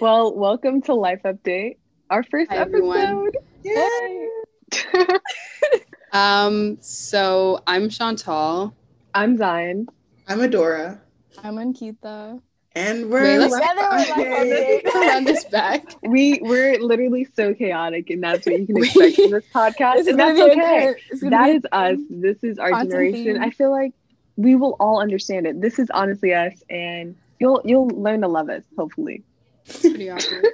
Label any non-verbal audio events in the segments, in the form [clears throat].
well, welcome to Life Update, our first Hi, everyone. episode. Yay! [laughs] Um, so I'm Chantal. I'm Zion. I'm Adaora. I'm Ankita. And we're Wait, let's- Life Together we're Life Update. Update. Run this back. [laughs] We we're literally so chaotic, and that's what you can [laughs] expect from this podcast, This and that's be okay. cur- it's gonna That be a is us. This is our Constant generation. theme. I feel like we will all understand it. This is honestly us, and you'll you'll learn to love us. Hopefully. Pretty awkward.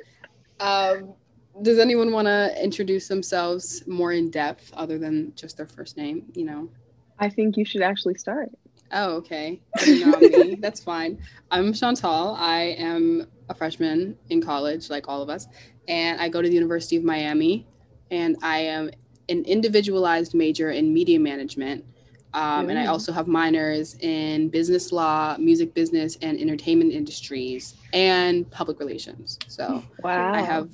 Um, does anyone want to introduce themselves more in depth other than just their first name? You know. I think you should actually start. Oh, okay. Putting it on me. [laughs] That's fine. I'm Chantal. I am a freshman in college, like all of us, and I go to the University of Miami, and I am an individualized major in media management. Um, and I also have minors in business law, music business, and entertainment industries, and public relations. So [laughs] Wow. I have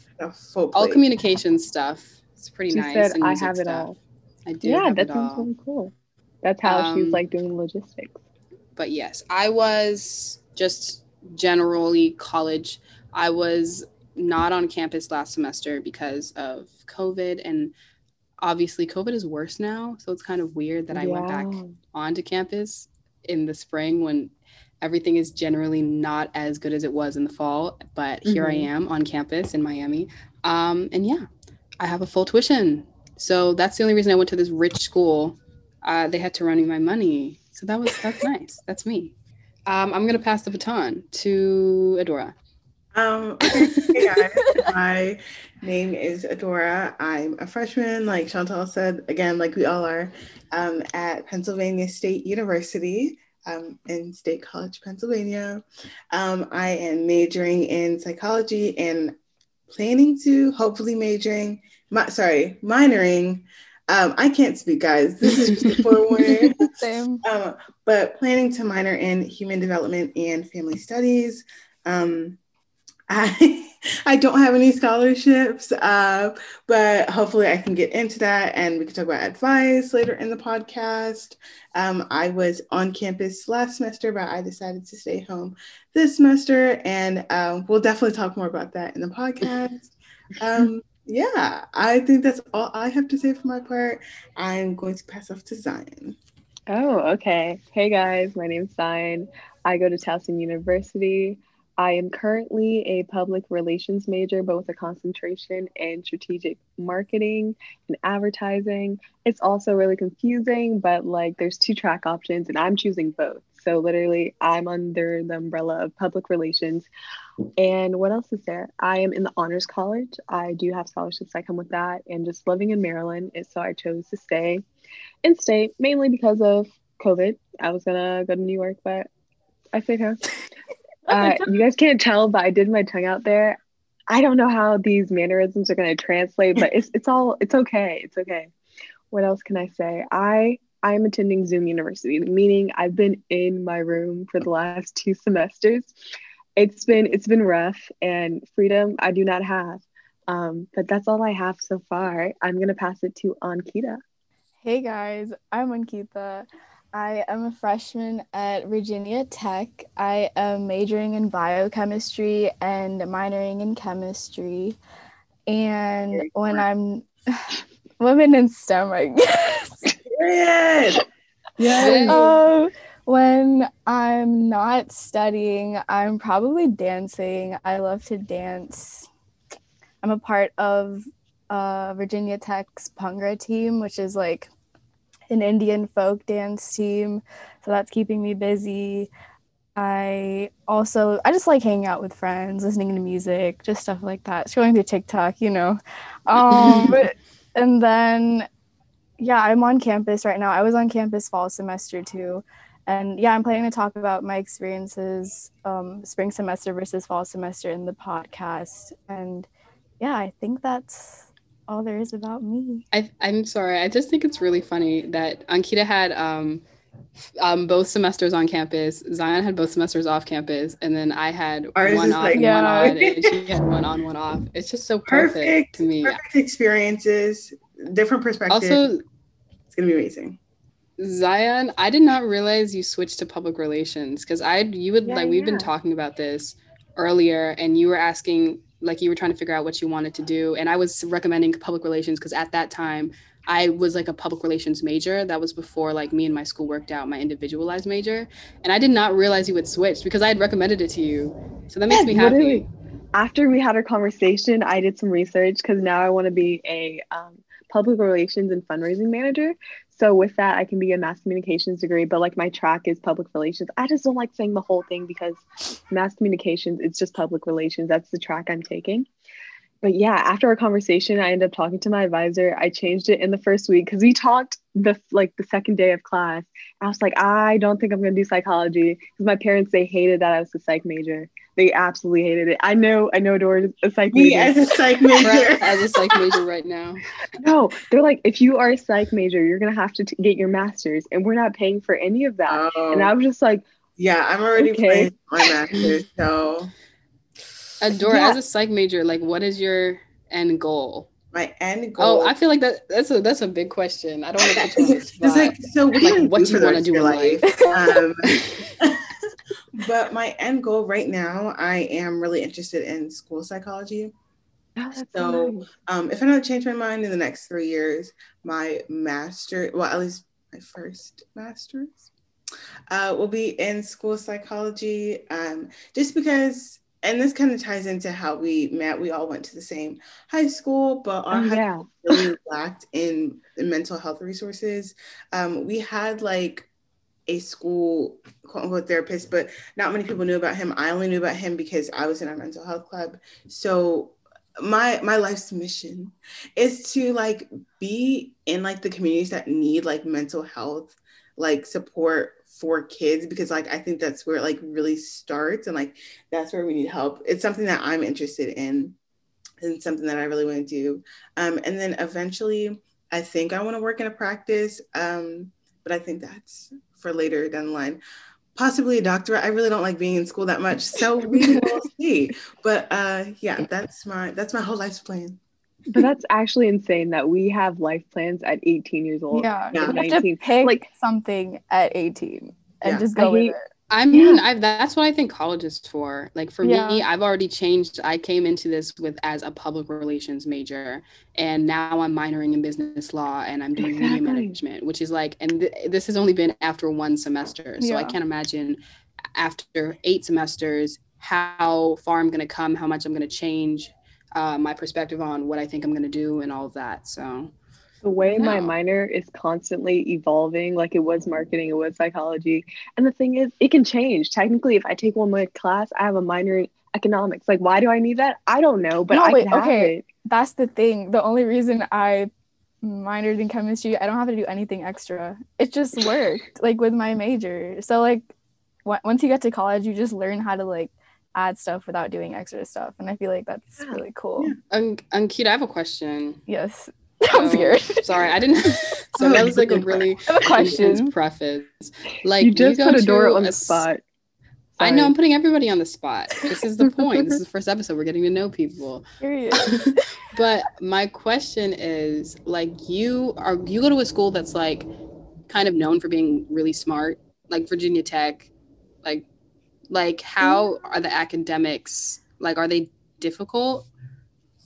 all communication stuff. It's pretty She nice. said, and "I music have it stuff. all." I do. Yeah, have that it sounds all. really cool. That's how she's Um, like doing logistics. but yes, I was just generally college. I was not on campus last semester because of COVID, and obviously, COVID is worse now. So it's kind of weird that I went back onto campus in the spring when everything is generally not as good as it was in the fall. But here I Mhm. am on campus in Miami. Um, and yeah, I have a full tuition. So that's the only reason I went to this rich school. Uh, they had to run me my money. So that was that's nice. That's me. Um, I'm gonna pass the baton to Adaora. Um, [laughs] okay, hey guys, my name is Adaora. I'm a freshman, like Chantal said, again, like we all are, um, at Pennsylvania State University um, in State College, Pennsylvania. Um, I am majoring in psychology and planning to hopefully majoring, my, sorry, minoring. Um, I can't speak, guys. This is just a [laughs] forewarning. Same. Um, but planning to minor in human development and family studies. Um, I [laughs] I don't have any scholarships, uh, but hopefully I can get into that and we can talk about advice later in the podcast. Um, I was on campus last semester, but I decided to stay home this semester, and um, we'll definitely talk more about that in the podcast. Um, [laughs] yeah, I think that's all I have to say for my part. I'm going to pass off to Zion. Oh, okay. Hey guys, my name's Zion. I go to Towson University. I am currently a public relations major, but with a concentration in strategic marketing and advertising. It's also really confusing, but like there's two track options, and I'm choosing both. So literally, I'm under the umbrella of public relations. And what else is there? I am in the honors college. I do have scholarships that come with that, and just living in Maryland is so I chose to stay in state mainly because of COVID. I was gonna go to New York, but I stayed home. [laughs] Uh, [laughs] you guys can't tell, but I did my tongue out there. I don't know how these mannerisms are gonna translate, but it's it's all it's okay. It's okay. What else can I say? I I am attending Zoom University, meaning I've been in my room for the last two semesters. It's been it's been rough and freedom I do not have. Um, but that's all I have so far. I'm gonna pass it to Ankita. Hey guys, I'm Ankita. I am a freshman at Virginia Tech. I am majoring in biochemistry and minoring in chemistry. And when. I'm [laughs] women in STEM, I guess. [laughs] Period. Yay. um, when I'm not studying, I'm probably dancing. I love to dance. I'm a part of uh, Virginia Tech's Bhangra team, which is like an Indian folk dance team. So that's keeping me busy. I also I just like hanging out with friends, listening to music, just stuff like that. Scrolling through TikTok, you know. Um, [laughs] and then yeah, I'm on campus right now. I was on campus fall semester too. And yeah, I'm planning to talk about my experiences um, spring semester versus fall semester in the podcast. And yeah, I think that's all there is about me. I, I'm sorry. I just think it's really funny that Ankita had um, um, both semesters on campus. Zion had both semesters off campus, and then I had Ours one is on, like- one Yeah. on, and she had one on, one off. It's just so perfect, Perfect. to me. Perfect experiences, different perspectives. Also, it's gonna be amazing. Zion, I did not realize you switched to public relations because I you would Yeah, like we've yeah. been talking about this earlier and you were asking like you were trying to figure out what you wanted to do. And i was recommending public relations because at that time i was like a public relations major. That was before like me and my school worked out my individualized major. And i did not realize you would switch because i had recommended it to you. So that makes me happy. literally. after we had our conversation i did some research because now i want to be a um, public relations and fundraising manager so with that i can be a mass communications degree but like my track is public relations. I just don't like saying the whole thing because mass communications it's just public relations. That's the track i'm taking but yeah after our conversation i ended up talking to my advisor i changed it in the first week because we talked the like the second day of class i was like i don't think i'm going to do psychology because my parents they hated that i was a psych major they absolutely hated it. I know, I know Dora's a psych Me major. as a psych [laughs] major. as a psych major right now. No, they're like, if you are a psych major, you're gonna have to t- get your master's, and we're not paying for any of that. Oh. And I was just like, yeah, I'm already okay. paying my master's, so. Adaora, yeah. as a psych major, like, what is your end goal? My end goal. Oh, I feel like that that's a that's a big question. I don't want to put you on the spot. It's like, so what, like, what do you want to do in life? um, [laughs] [laughs] but my end goal right now, I am really interested in school psychology. Oh, so nice. um, if I don't change my mind in the next three years, my master, well, at least my first master's, uh, will be in school psychology. Um, just because, and this kind of ties into how we met. We all went to the same high school, but our oh, yeah. really lacked in, in, mental health resources. Um, we had like a school quote unquote therapist, but not many people knew about him. I only knew about him because I was in our mental health club. So my my life's mission is to like be in like the communities that need like mental health like support for kids because like I think that's where it like really starts and like that's where we need help. It's something that I'm interested in and something that I really want to do. Um, and then eventually I think I want to work in a practice. Um, but I think that's for later down the line. Possibly a doctorate. I really don't like being in school that much, so we [laughs] will see. But uh, yeah, that's my that's my whole life's plan. But that's actually insane that we have life plans at 18 years old. Yeah, yeah. 19. pick like something at 18 and yeah. just go with it. I mean, yeah. I that's what I think college is for. Like for yeah. me, I've already changed. I came into this with as a public relations major, and now I'm minoring in business law and I'm doing exactly. media management, which is like, and th- this has only been after one semester, so yeah. I can't imagine after eight semesters how far I'm going to come, how much I'm going to change uh, my perspective on what I think I'm going to do, and all of that. So. The way no. my minor is constantly evolving like it was marketing it was psychology and the thing is it can change. Technically if i take one more class i have a minor in economics. Like why do i need that? I don't know but no, I wait, okay. that's the thing. The only reason i minored in chemistry i don't have to do anything extra. It just worked like with my major. So like w- once you get to college you just learn how to like add stuff without doing extra stuff and i feel like that's yeah. really cool yeah. um, Ankita, i have a question yes [laughs] I'm scared. sorry, I didn't. [laughs] [laughs] so that was like a really a question preface. Like you just you put Adaora on the spot. I know I'm putting everybody on the spot. This is the point. this is the first episode. We're getting to know people. but my question is like you are you go to a school that's like kind of known for being really smart, like Virginia Tech. Like like how are the academics? Like are they difficult?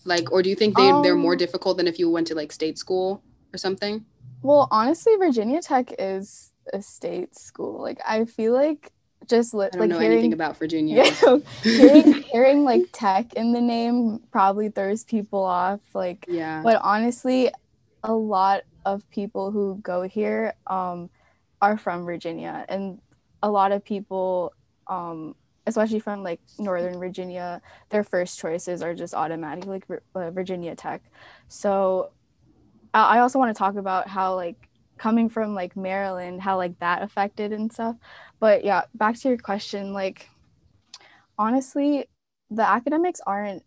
Like, or do you think they, um, they're more um, difficult than if you went to like state school or something? Well, honestly, Virginia Tech is a state school. Like, I feel like just li- I don't like know hearing, anything about Virginia. [laughs] Yeah, hearing, [laughs] hearing like tech in the name probably throws people off. Like, yeah. But honestly, a lot of people who go here um, are from Virginia, and a lot of people um, especially from like Northern Virginia, their first choices are just automatically like uh, Virginia Tech. So I also want to talk about how like coming from like Maryland, how like that affected and stuff. But yeah, back to your question, like honestly, the academics aren't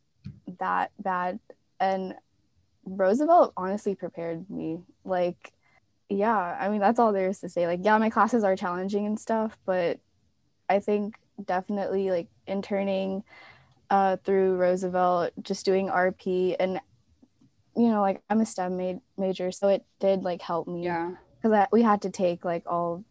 that bad. And Roosevelt honestly prepared me. Like, yeah, I mean, that's all there is to say. Like, yeah, my classes are challenging and stuff, but I think definitely like interning uh, through Roosevelt, just doing RP, and you know, like I'm a STEM ma- major, so it did like help me. Yeah. Because we had to take like all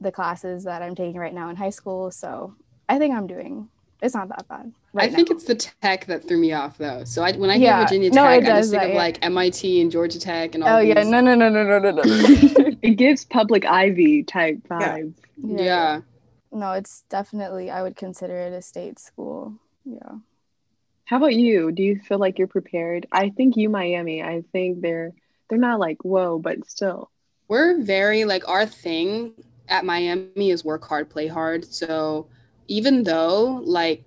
the classes that I'm taking right now in high school, so I think I'm doing it's not that bad. I think now. it's the tech that threw me off though. So I, when I hear Yeah. Virginia Tech, it I just think that, of yeah. like MIT and Georgia Tech and all Oh yeah, no, no, no, no, no, no, no. [laughs] It gives public Ivy type Yeah. vibes. yeah. No, it's definitely. I would consider it a state school. Yeah. How about you? Do you feel like you're prepared? I think you Miami. I think they're they're not like whoa, but still. we're very like our thing at Miami is work hard, play hard. So even though like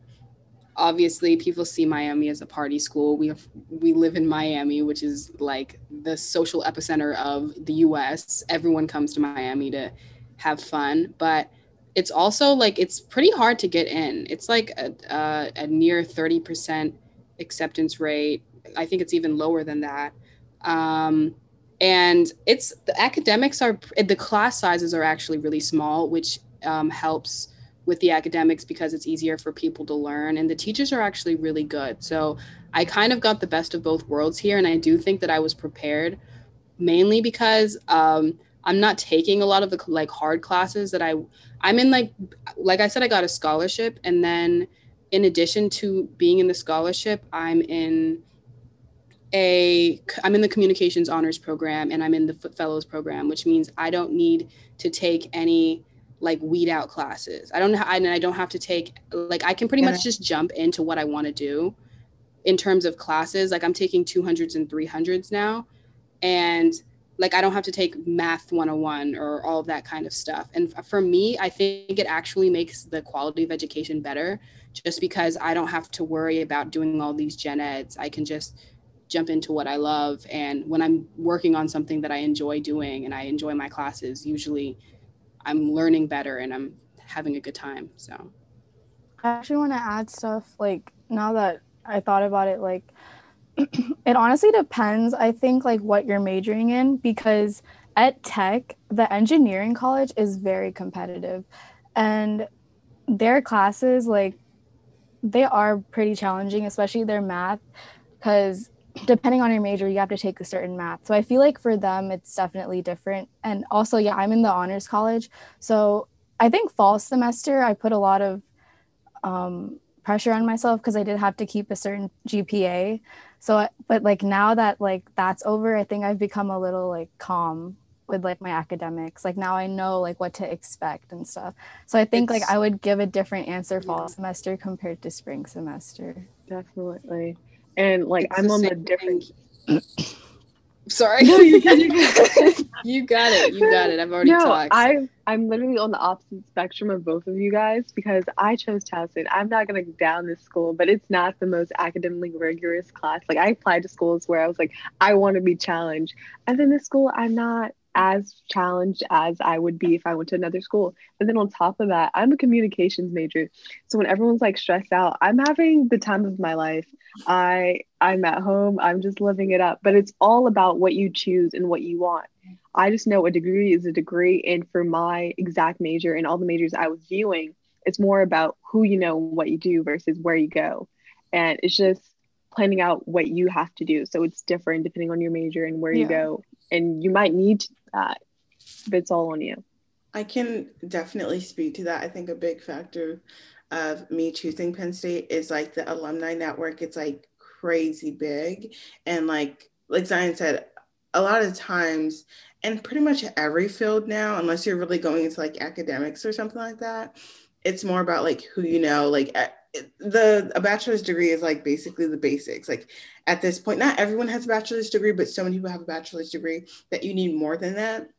obviously people see Miami as a party school, we have, we live in Miami, which is like the social epicenter of the US. Everyone comes to Miami to have fun, but it's also like it's pretty hard to get in. It's like a, a, a near 30% acceptance rate. I think it's even lower than that. Um, and it's the academics are the class sizes are actually really small which um, helps with the academics because it's easier for people to learn and the teachers are actually really good so i kind of got the best of both worlds here and i do think that i was prepared mainly because um, i'm not taking a lot of the like hard classes that i i'm in like like i said i got a scholarship and then in addition to being in the scholarship i'm in a I'm in the communications honors program and I'm in the Foote fellows program, which means I don't need to take any like weed out classes. I don't ha- and I don't have to take like I can pretty Yeah. much just jump into what I want to do in terms of classes. Like I'm taking 200s and 300s now and like I don't have to take math 101 or all of that kind of stuff. And for me, I think it actually makes the quality of education better just because I don't have to worry about doing all these gen eds. I can just jump into what I love. And when I'm working on something that I enjoy doing and I enjoy my classes, usually I'm learning better and I'm having a good time. So I actually want to add stuff like now that I thought about it, like it honestly depends. I think like what you're majoring in because at Tech, the engineering college is very competitive, and their classes like they are pretty challenging, especially their math, because depending on your major, you have to take a certain math. So I feel like for them, it's definitely different. And also, yeah, I'm in the honors college, so I think fall semester I put a lot of um, pressure on myself because I did have to keep a certain GPA. So, but like now that like that's over, I think I've become a little like calm with like my academics. Like now I know like what to expect and stuff. So I think like I would give a different answer fall Yeah. semester compared to spring semester. Definitely. And like It's I'm the on the different thing. [clears throat] Sorry. No, you you [laughs] you got it. You got it. I've already no, talked. I I'm literally on the opposite spectrum of both of you guys because I chose Towson. I'm not gonna down this school, but it's not the most academically rigorous class. Like I applied to schools where I was like, I want to be challenged, and then this school I'm not as challenged as I would be if I went to another school. And then on top of that, I'm a communications major, so when everyone's like stressed out, I'm having the time of my life. I I'm at home. I'm just living it up. But it's all about what you choose and what you want. I just know a degree is a degree, and for my exact major and all the majors I was viewing, it's more about who you know and what you do versus where you go, and it's just planning out what you have to do. So it's different depending on your major and where you go, and you might need that, but it's all on you. I can definitely speak to that. I think a big factor of me choosing Penn State is like the alumni network. It's like crazy big. And like like Zion said, a lot of times, and pretty much every field now, unless you're really going into like academics or something like that, it's more about like who you know. Like the a bachelor's degree is like basically the basics. Like at this point, not everyone has a bachelor's degree, but so many people have a bachelor's degree that you need more than that.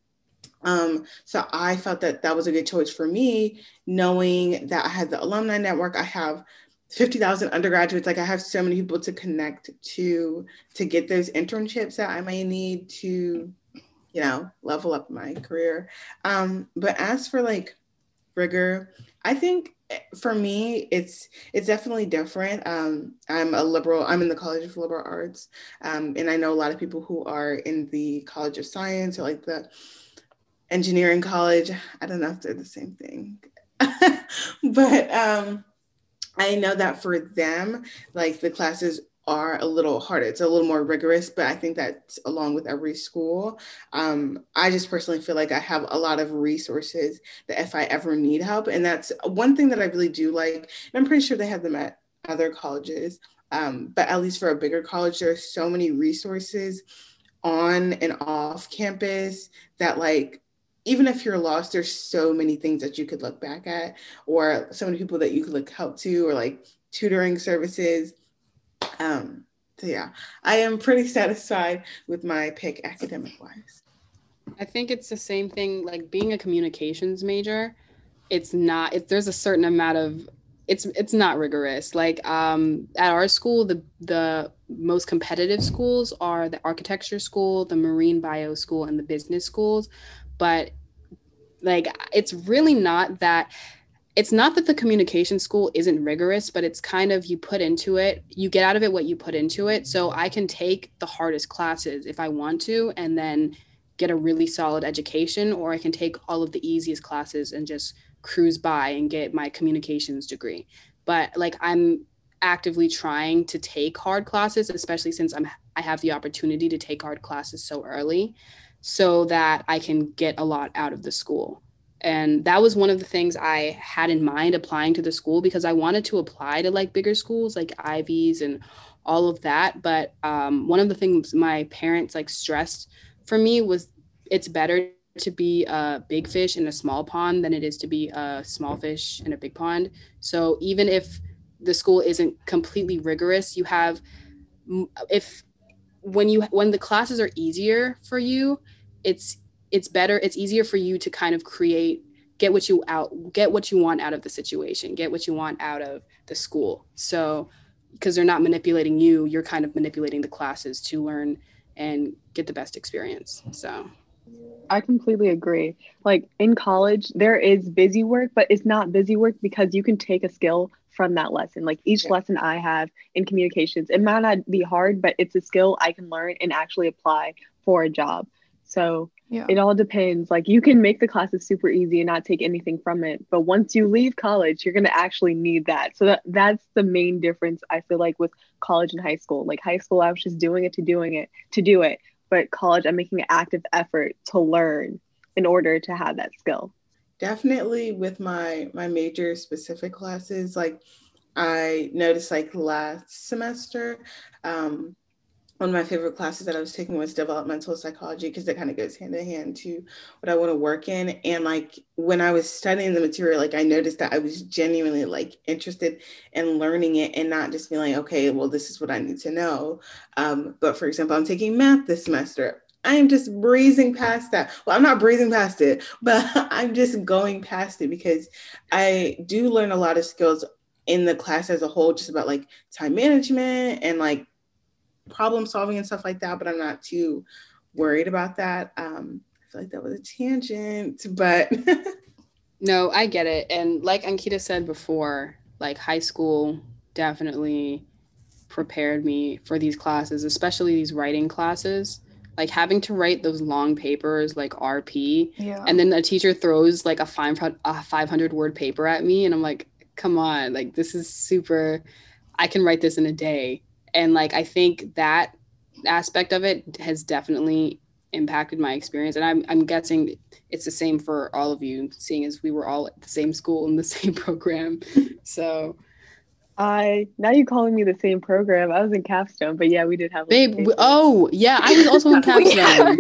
Um, so I felt that that was a good choice for me, knowing that I had the alumni network. I have 50,000 undergraduates. Like I have so many people to connect to to get those internships that I may need to, you know, level up my career. Um, but as for like rigor, I think for me it's it's definitely different. Um, I'm a liberal. I'm in the College of Liberal Arts, um, and I know a lot of people who are in the College of Science or like the engineering college. I don't know if they're the same thing, [laughs] but um, I know that for them, like the classes are a little harder. It's a little more rigorous, but I think that's along with every school. Um, I just personally feel like I have a lot of resources that if I ever need help, and that's one thing that I really do like. And I'm pretty sure they have them at other colleges, um, but at least for a bigger college, there are so many resources on and off campus that like even if you're lost, there's so many things that you could look back at, or so many people that you could look help to, or like tutoring services. Um, so yeah, I am pretty satisfied with my pick academic wise. I think it's the same thing like being a communications major. It's not. It, there's a certain amount of. It's it's not rigorous. Like um, at our school, the the most competitive schools are the architecture school, the marine bio school, and the business schools. But like, it's really not that it's not that the communication school isn't rigorous, but it's kind of you put into it, you get out of it what you put into it. So I can take the hardest classes if I want to, and then get a really solid education, or I can take all of the easiest classes and just cruise by and get my communications degree. But like I'm actively trying to take hard classes, especially since I'm I have the opportunity to take hard classes so early, so that I can get a lot out of the school. And that was one of the things I had in mind applying to the school because I wanted to apply to like bigger schools like Ivies and all of that. But um, one of the things my parents like stressed for me was it's better to be a big fish in a small pond than it is to be a small fish in a big pond. So even if the school isn't completely rigorous, you have if when you when the classes are easier for you, it's it's better it's easier for you to kind of create get what you out get what you want out of the situation get what you want out of the school so because they're not manipulating you you're kind of manipulating the classes to learn and get the best experience so I completely agree. Like in college, there is busy work, but it's not busy work because you can take a skill from that lesson. Like each yeah. lesson I have in communications, it might not be hard, but it's a skill I can learn and actually apply for a job. So yeah. it all depends. Like you can make the classes super easy and not take anything from it, but once you leave college, you're gonna actually need that. So that that's the main difference I feel like with college and high school. Like high school, I was just doing it to doing it to do it, but college, I'm making an active effort to learn in order to have that skill. Definitely with my my major specific classes, like I noticed like last semester, um, one of my favorite classes that I was taking was developmental psychology because it kind of goes hand in hand to what I want to work in. And like when I was studying the material, like I noticed that I was genuinely like interested in learning it and not just being like, okay, well, this is what I need to know. Um, but for example, I'm taking math this semester. I am just breezing past that. Well, I'm not breezing past it, [laughs] but I'm just going past it because I do learn a lot of skills in the class as a whole, just about like time management and like problem solving and stuff like that, but I'm not too worried about that. Um, I feel like that was a tangent, but [laughs] no, I get it. And like Ankita said before, like high school definitely prepared me for these classes, especially these writing classes. Like having to write those long papers like RP, yeah. and then a teacher throws like a five a five hundred word paper at me, and I'm like, come on, like this is super. I can write this in a day and like i think that aspect of it has definitely impacted my experience and i'm, I'm guessing it's the same for all of you seeing as we were all at the same school in the [laughs] same program so I now you calling me the same program. I was in Capstone, but yeah, we did have. Babe, we, oh yeah, I was also in [laughs] Capstone.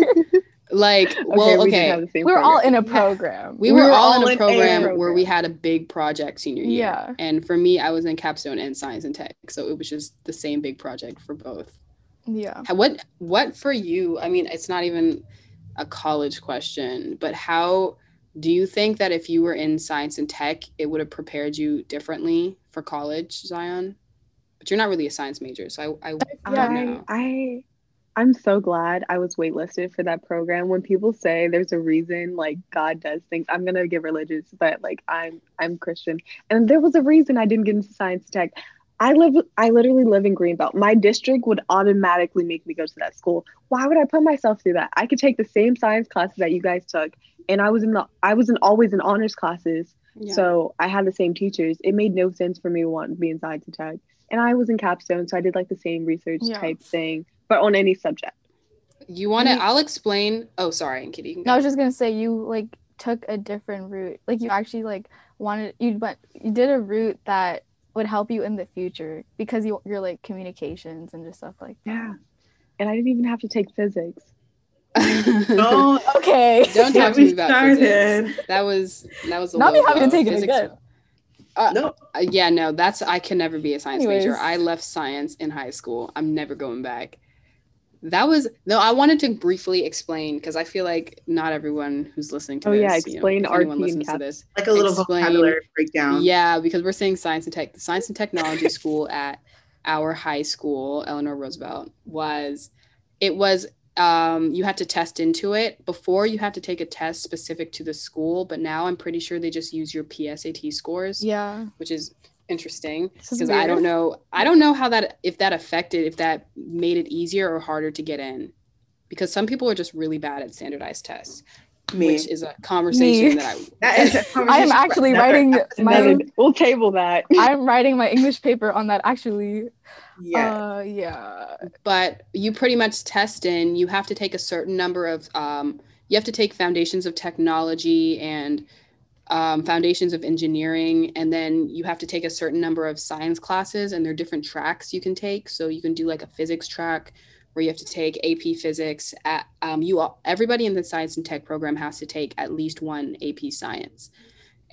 Like [laughs] well okay, okay. we, we were all in a [laughs] program. We, we were, were, all, all in, a, program program where we had a big project senior year. Yeah. And for me i was in capstone and science and tech so it was just the same big project for both. Yeah. What what for you i mean it's not even a college question but how do you think that if you were in science and tech it would have prepared you differently for college zion? But you're not really a science major so i i, yeah, I, I I'm so glad I was waitlisted for that program. When people say there's a reason like God does things, I'm gonna get religious, but like I'm I'm Christian. And there was a reason I didn't get into science tech. I live I literally live in Greenbelt. My district would automatically make me go to that school. Why would I put myself through that? I could take the same science classes that you guys took and I was in the I was in always in honors classes. Yeah. So I had the same teachers. It made no sense for me to want to be in science and tech. and I was in capstone, so I did like the same research Yeah. type thing, but on any subject. You want to? I'll explain. Oh, sorry, Kitty. No, I was just gonna say you like took a different route. Like you actually like wanted you went you did a route that would help you in the future because you you're like communications and just stuff like that. Yeah. And I didn't even have to take physics. [laughs] Don't Okay. Don't talk to me me about started. physics. That was that was a Not me low having to take it Physics- again. Uh, No. uh, yeah, no, that's I can never be a science major. I left science in high school. I'm never going back. That was no. I wanted to briefly explain because I feel like not everyone who's listening to Oh, this. yeah, you know, explain if anyone RT and listens to this. Like a little Explain- vocabulary breakdown. Yeah, because we're saying science and tech. The science and technology [laughs] school at our high school, Eleanor Roosevelt, was it was um, you had to test into it before. You had to take a test specific to the school, but now I'm pretty sure they just use your PSAT scores, Yeah. which is interesting because I don't know. I don't know how that if that affected if that made it easier or harder to get in. Because some people are just really bad at standardized tests, Me. which is a conversation Me. that I [laughs] That is a I am conversation for actually another writing my Noted. We'll table that. [laughs] I'm writing my English paper on that actually. Yeah. Uh yeah. but you pretty much test in you have to take a certain number of um, you have to take foundations of technology and um, foundations of engineering and then you have to take a certain number of science classes and there are different tracks you can take. So you can do like a physics track where you have to take ap physics at um, you all, everybody in the science and tech program has to take at least one ap science.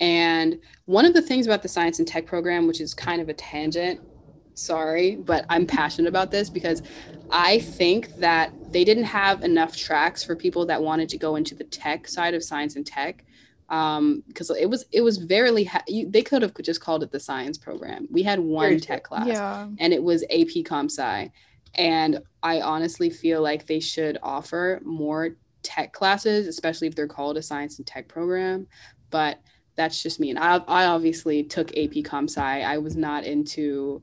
And one of the things about the science and tech program which is kind of a tangent sorry but i'm passionate about this because I think that they didn't have enough tracks for people that wanted to go into the tech side of science and tech um because it was it was very ha- you, they could have just called it the science program. We had one tech class Yeah. and it was ap comp sci. And i honestly feel like they should offer more tech classes especially if they're called a science and tech program. But that's just me. And i, I obviously took ap comp sci. I was not into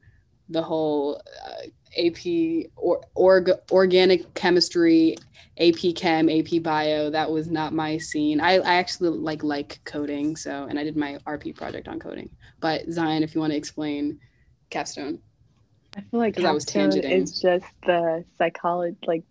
the whole uh, AP or org, organic chemistry, AP Chem, AP Bio. That was not my scene. I, I actually like like coding, so and I did my RP project on coding. But Zion, if you want to explain capstone, I feel like 'Cause I was capstone tangenting. is just the psychology, like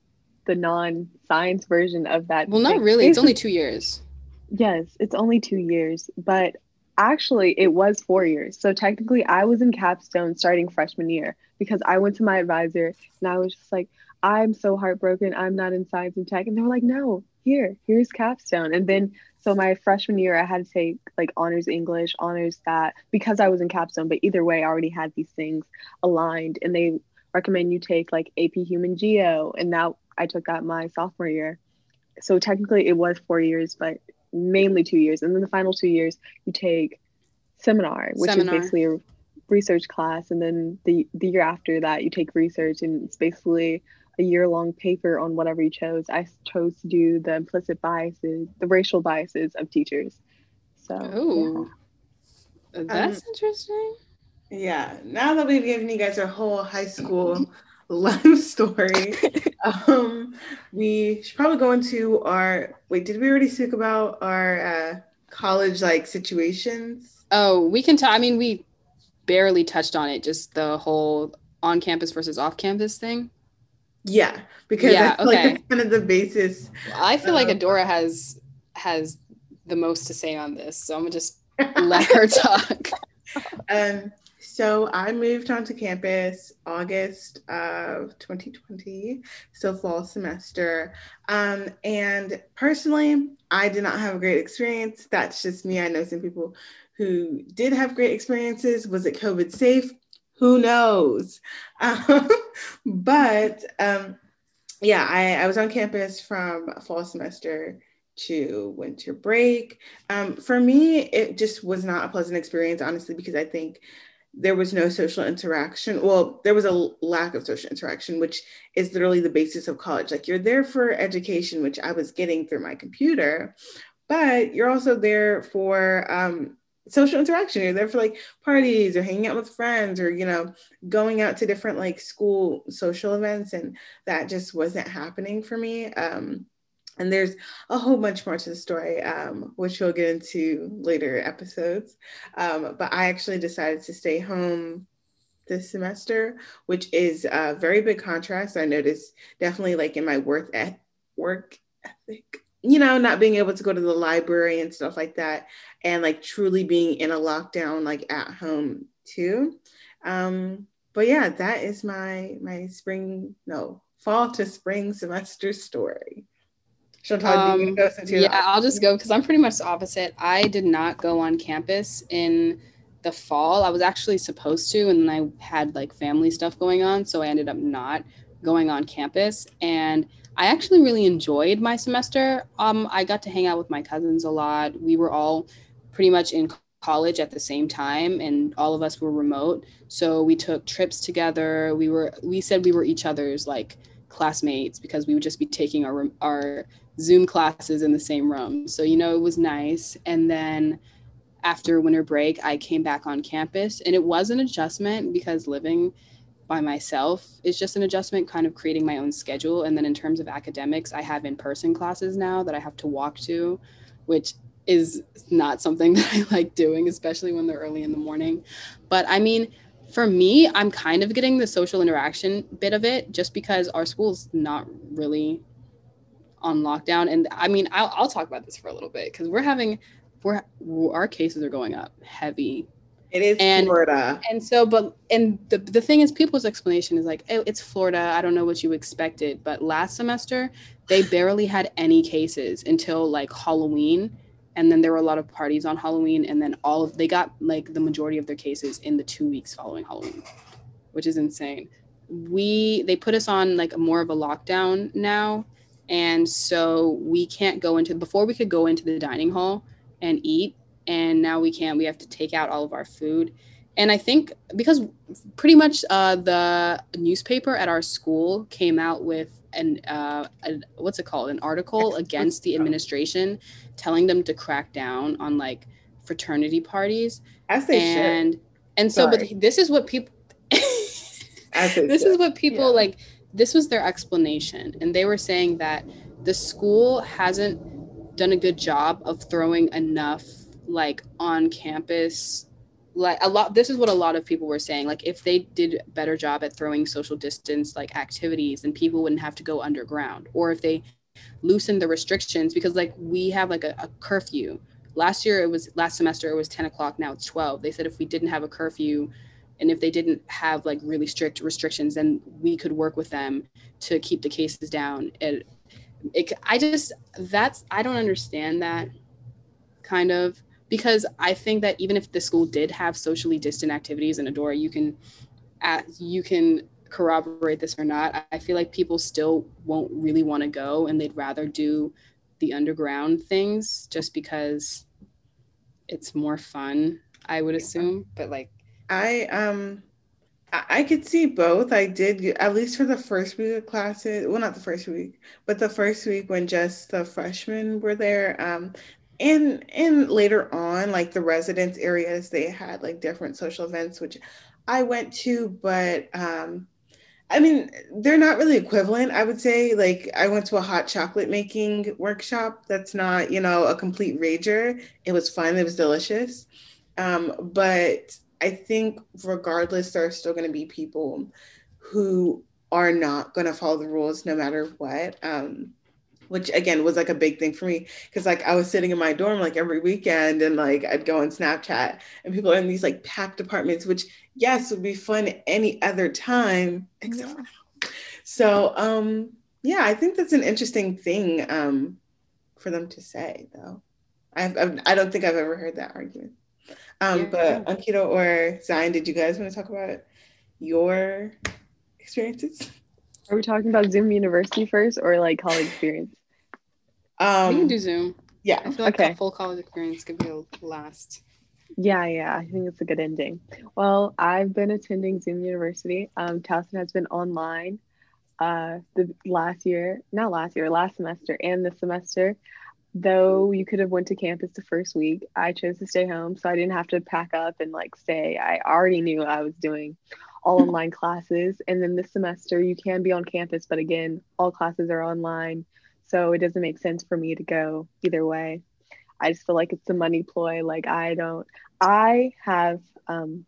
the non-science version of that. well, not really. It's only [laughs] two years. Yes, it's only two years, but actually it was four years. So technically, I was in capstone starting freshman year because I went to my advisor and I was just like, I'm so heartbroken. I'm not in science and tech. And they were like, no, here, here's capstone. And then, so my freshman year, I had to take like honors English, honors that because I was in capstone. But either way, I already had these things aligned and they recommend you take like AP Human Geo. And now I took that my sophomore year. So technically, it was four years, but mainly two years. And then the final two years, you take seminar, which Seminar. is basically a research class. And then the, the year after that, you take research, and it's basically a year long paper on whatever you chose. I chose to do the implicit biases, the racial biases of teachers. So, Oh, that's um, interesting. Yeah. Now that we've given you guys our whole high school life [laughs] story, um, we should probably go into our. Wait, did we already speak about our uh, college like situations? Oh, we can. I mean, we barely touched on it. Just the whole on campus versus off campus thing. Yeah, because Yeah, feel like okay. that's kind of the basis. I feel like Um, Adaora has has the most to say on this, so I'm gonna just let her [laughs] talk. Um, so I moved onto campus August of 2020, so fall semester. Um, and personally, I did not have a great experience. That's just me. I know some people who did have great experiences. Was it COVID safe? Who knows? [laughs] Um, but um, yeah, I, I was on campus from fall semester to winter break. Um, for me, it just was not a pleasant experience, honestly, because I think there was no social interaction. Well, there was a lack of social interaction, which is literally the basis of college. Like you're there for education, which I was getting through my computer, but you're also there for um, social interaction. You're there for like parties or hanging out with friends or, you know, going out to different like school social events. And that just wasn't happening for me. Um, and there's a whole bunch more to the story, um, which we'll get into later episodes. Um, but I actually decided to stay home this semester, which is a very big contrast. I noticed definitely like in my work et- work ethic, you know, not being able to go to the library and stuff like that, and like truly being in a lockdown, like at home too. Um, but yeah, that is my my spring no fall to spring [laughs] semester story. Chantal, um, go yeah, I'll just go because I'm pretty much the opposite. I did not go on campus in the fall. I was actually supposed to, and then I had like family stuff going on, so I ended up not going on campus. And I actually really enjoyed my semester. Um, I got to hang out with my cousins a lot. We were all pretty much in college at the same time and all of us were remote so we took trips together we were we said we were each other's like classmates because we would just be taking our our zoom classes in the same room. So you know it was nice. And then after winter break i came back on campus. And it was an adjustment because living by myself is just an adjustment kind of creating my own schedule. And then in terms of academics i have in-person classes now that i have to walk to which is not something [laughs] that I like doing, especially when they're early in the morning. But I mean, for me, I'm kind of getting the social interaction bit of it just because our school's not really on lockdown. And I mean, I'll, I'll talk about this for a little bit because we're having, we're, our cases are going up heavy. It is and, Florida. And so, but, and the, the thing is, people's explanation is like, oh, it's Florida. I don't know what you expected. But last semester, they [sighs] barely had any cases until like Halloween and then there were a lot of parties on Halloween, and then all of they got like the majority of their cases in the two weeks following Halloween, which is insane. We they put us on like more of a lockdown now, and so we can't go into before we could go into the dining hall and eat, and now we can't. We have to take out all of our food, and I think because pretty much uh, the newspaper at our school came out with an uh, a, what's it called an article against the administration telling them to crack down on like fraternity parties as they and should. and so Sorry. but this is what people [laughs] this should. is what people yeah. like this was their explanation and they were saying that the school hasn't done a good job of throwing enough like on campus like a lot this is what a lot of people were saying like if they did a better job at throwing social distance like activities then people wouldn't have to go underground or if they loosened the restrictions because like we have like a, a curfew. Last year it was last semester it was 10 o'clock now it's 12 they said if we didn't have a curfew and if they didn't have like really strict restrictions then we could work with them to keep the cases down it, it i just that's i don't understand that kind of because I think that even if the school did have socially distant activities in Adaora, you can, you can corroborate this or not. I feel like people still won't really want to go, and they'd rather do the underground things just because it's more fun. I would assume, but like I um I could see both. I did at least for the first week of classes. Well, not the first week, but the first week when just the freshmen were there. Um, and and later on like the residence areas they had like different social events which i went to but um i mean they're not really equivalent i would say like i went to a hot chocolate making workshop that's not you know a complete rager it was fun it was delicious um but i think regardless there are still going to be people who are not going to follow the rules no matter what um which again was like a big thing for me because like I was sitting in my dorm like every weekend and like I'd go on Snapchat and people are in these like packed apartments, which yes would be fun any other time except yeah. for now. So um yeah, I think that's an interesting thing um for them to say though. I've, I've I don't think I've ever heard that argument. Um, yeah. but Ankita or Zion, did you guys want to talk about your experiences? Are we talking about Zoom University first or like college experience? Um, we can do Zoom. Yeah. I feel like okay. a full college experience could be a last. Yeah, yeah, I think it's a good ending. Well, I've been attending Zoom University. Um, Towson has been online uh, the last year, not last year, last semester and this semester. Though you could have went to campus the first week, I chose to stay home, so I didn't have to pack up and like stay. I already knew I was doing all online classes. And then this semester, you can be on campus, but again, all classes are online. So it doesn't make sense for me to go either way. I just feel like it's a money ploy. Like, I don't, I have, um,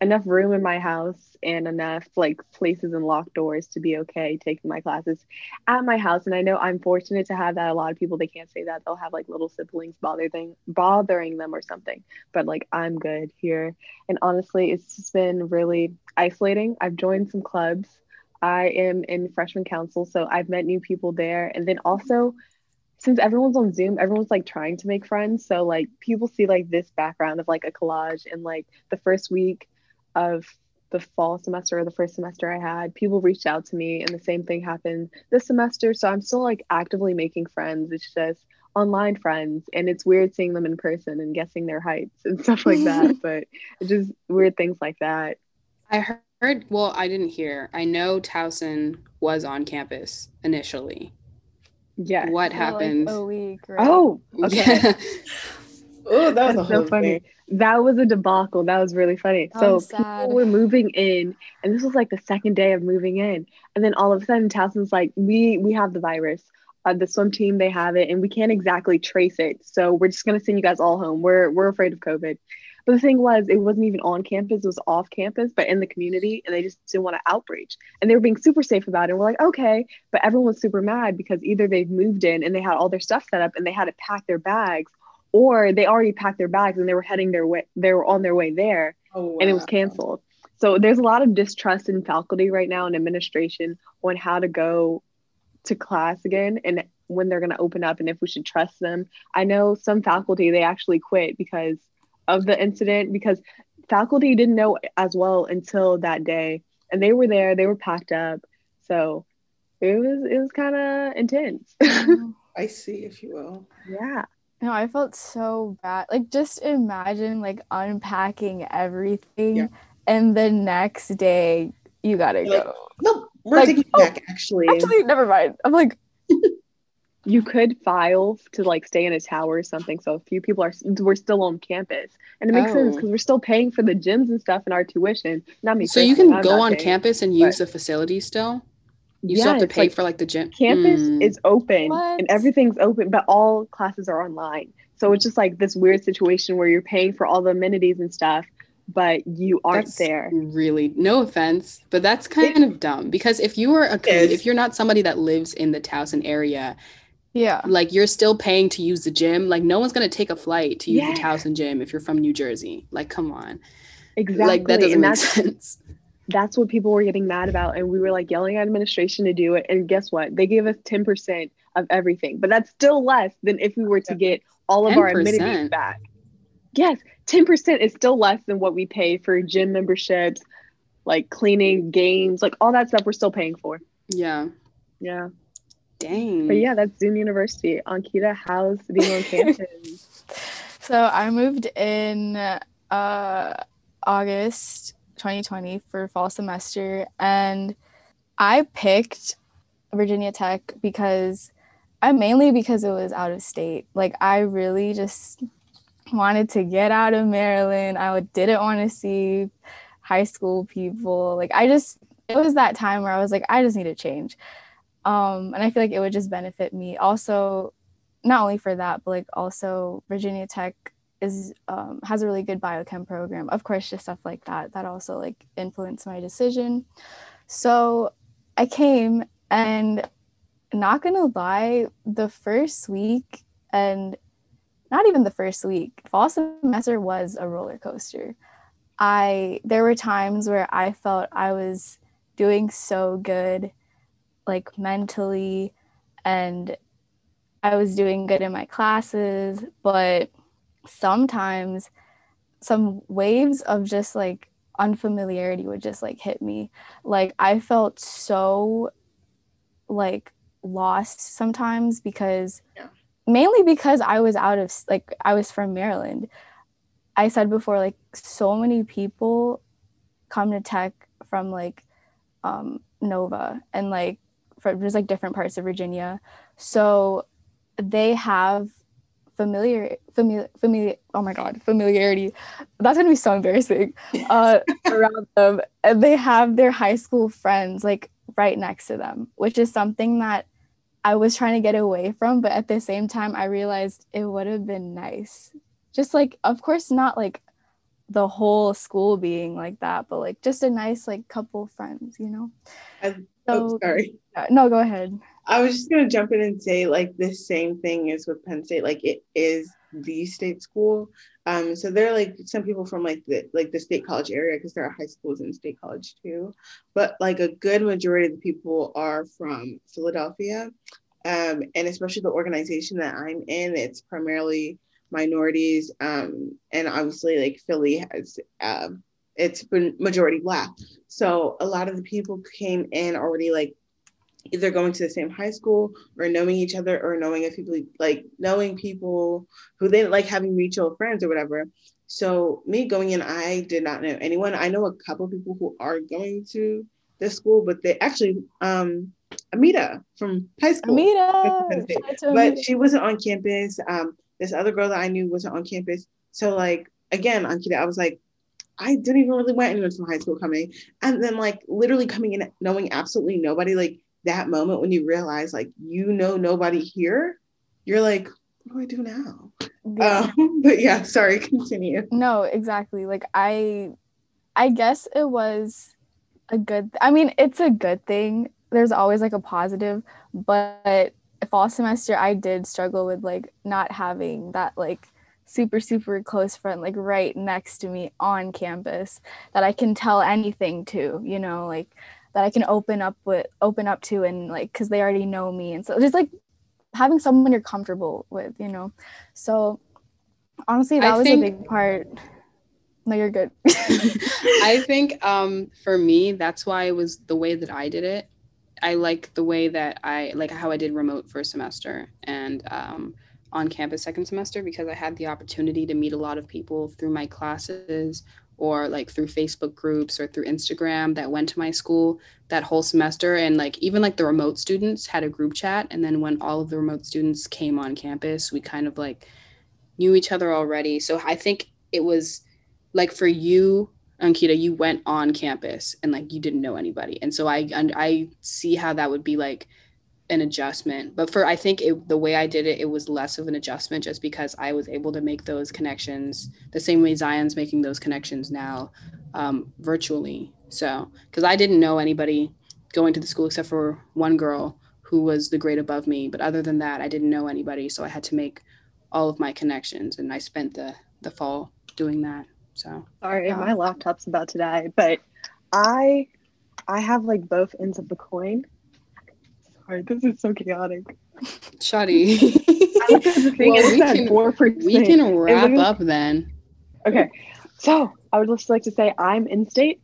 enough room in my house and enough like places and locked doors to be okay taking my classes at my house. And I know I'm fortunate to have that. A lot of people they can't say that. They'll have like little siblings bothering bothering them or something. But like I'm good here. And honestly, it's just been really isolating. I've joined some clubs. I am in freshman council, so I've met new people there. And then also since everyone's on Zoom, everyone's like trying to make friends. So like people see like this background of like a collage and like the first week of the fall semester or the first semester I had, people reached out to me and the same thing happened this semester. So I'm still like actively making friends. It's just online friends and it's weird seeing them in person and guessing their heights and [laughs] stuff like that. [laughs] but it's just weird things like that. I heard well, I didn't hear. I know Towson was on campus initially. Yeah. What For, happened? Like, a week. Right? Oh, okay. [laughs] Yeah. Oh, that was That's a whole so funny. thing. That was a debacle. That was really funny. That so was sad. people were moving in, and this was like the second day of moving in, and then all of a sudden, Towson's like, "We we have the virus. Uh, the swim team they have it, and we can't exactly trace it. So we're just gonna send you guys all home. We're we're afraid of COVID." But the thing was, it wasn't even on campus; it was off campus, but in the community, and they just didn't want to outreach, and they were being super safe about it. And we're like, okay, but everyone was super mad because either they've moved in and they had all their stuff set up and they had to pack their bags, or they already packed their bags and they were heading their way, they were on their way there, Oh, and it was canceled. So there's a lot of distrust in faculty right now and administration on how to go to class again and when they're going to open up and if we should trust them. I know some faculty they actually quit because of the incident because faculty didn't know as well until that day and they were there, they were packed up. So it was it was kind of intense. [laughs] I see, if you will. yeah. No, I felt so bad. Like, just imagine like unpacking everything, Yeah. and the next day you gotta Like, go. No, we're Like, taking oh, back. Actually, Actually, never mind. I'm like, [laughs] you could file to like stay in a tower or something. So a few people are we're still on campus, and it makes sense Oh. because we're still paying for the gyms and stuff and our tuition. Not me. so you can I'm go on paying. campus and but- use the facility still? You still have to pay like, for like the gym. campus Mm. is open What? and everything's open, but all classes are online. So it's just like this weird situation where you're paying for all the amenities and stuff, but you aren't That's there. Really, no offense, but that's kind of dumb because if you are a if you're not somebody that lives in the Towson area, yeah, like you're still paying to use the gym. Like no one's gonna take a flight to use Yeah. the Towson gym if you're from New Jersey. Like come on, Exactly. like that doesn't and make [laughs] sense. That's what people were getting mad about and we were like yelling at administration to do it and guess what? They gave us 10% of everything but that's still less than if we were to get all of our amenities back. Yes 10% is still less than what we pay for gym memberships like cleaning games like all that stuff we're still paying for. Yeah, yeah. Dang. but yeah that's zoom university. Ankita how's being on campus? [laughs] So I moved in uh, August 2020 for fall semester, and I picked Virginia Tech because I mainly because it was out of state. Like I really just wanted to get out of Maryland. I didn't want to see high school people. Like I just it was that time where I was like I just need to change. Um, and I feel like it would just benefit me. Also, not only for that, but like also Virginia Tech is um, has a really good biochem program. Of course, just stuff like that that also like influenced my decision. So I came and not gonna lie, the first week and not even the first week, fall semester was a roller coaster. I there were times where I felt I was doing so good, like mentally, and I was doing good in my classes, but sometimes some waves of just like unfamiliarity would just like hit me. Like I felt so like lost sometimes because Yeah. mainly because I was out of like I was from Maryland. I said before like so many people come to tech from like um Nova and like from just like different parts of Virginia. So they have familiar familiar familiar oh my god familiarity that's gonna be so embarrassing [laughs] uh around them and they have their high school friends like right next to them which is something that i was trying to get away from but at the same time i realized it would have been nice just like of course not like the whole school being like that, but like just a nice like couple friends, you know. I, oh, sorry. Uh, no, go ahead. I was just gonna jump in and say like the same thing is with Penn State. Like it is the state school. Um, so there are like some people from like the like the state college area because there are high schools in state college too. But like a good majority of the people are from Philadelphia. Um, and especially the organization that I'm in, it's primarily minorities. Um, and obviously like Philly has um, it's been majority black. So a lot of the people came in already like either going to the same high school or knowing each other or knowing if people like knowing people who they like having mutual friends or whatever. So me going in, I did not know anyone. I know a couple of people who are going to this school, but they actually um Amita from high school. Amita, but she wasn't on campus. Um, this other girl that I knew wasn't on campus. So like again, Ankita, I was like, I didn't even really want anyone from high school coming. And then like literally coming in knowing absolutely nobody, like that moment when you realize like you know nobody here, you're like, what do I do now? Yeah. Um, [laughs] but yeah, sorry, [laughs] continue. No, exactly. Like I I guess it was a good I mean, it's a good thing. There's always like a positive, but fall semester I did struggle with like not having that like super super close friend like right next to me on campus that I can tell anything to, you know, like that I can open up with open up to and like cuz they already know me and so just like having someone you're comfortable with, you know. So honestly that I was think, a big part. No, you're good. [laughs] [laughs] I think um for me that's why it was the way that I did it. I like the way that I like how I did remote first semester and um on campus second semester because I had the opportunity to meet a lot of people through my classes or like through Facebook groups or through Instagram that went to my school that whole semester. And like even like the remote students had a group chat. And then when all of the remote students came on campus, we kind of like knew each other already. So I think it was like for you, Ankita, you went on campus and like you didn't know anybody. And so I I see how that would be like an adjustment but for i think it, the way i did it it was less of an adjustment just because i was able to make those connections the same way zion's making those connections now um, virtually so because i didn't know anybody going to the school except for one girl who was the grade above me but other than that i didn't know anybody so i had to make all of my connections and i spent the the fall doing that so sorry yeah. my laptop's about to die but i i have like both ends of the coin sorry, this is so chaotic. Shoddy. [laughs] well, we, can, we can wrap up then. Okay. So I would just like to say I'm in state.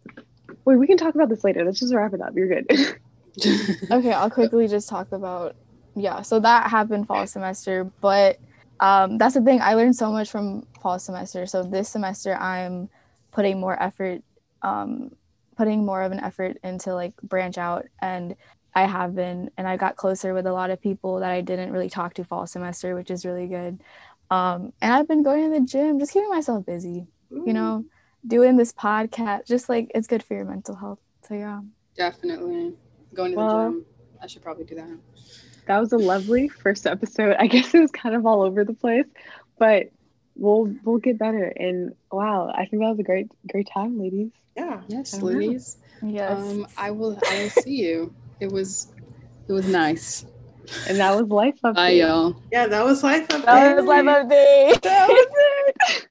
Wait, we can talk about this later. Let's just wrap it up. You're good. [laughs] [laughs] okay, I'll quickly just talk about yeah. So that happened fall semester, but um, that's the thing. I learned so much from fall semester. So this semester I'm putting more effort, um, putting more of an effort into like branch out and I have been, and I got closer with a lot of people that I didn't really talk to fall semester, which is really good. Um, and I've been going to the gym, just keeping myself busy, you know, doing this podcast, just like it's good for your mental health. So yeah, definitely going to well, the gym. I should probably do that. That was a lovely first episode. [laughs] I guess it was kind of all over the place, but we'll we'll get better. And wow, I think that was a great great time, ladies. Yeah. Yes, ladies. Yes. Um, I will. I will see you. It was it was nice. And that was life update. Bye y'all. Uh, yeah, that was life update. That was life update. that was it.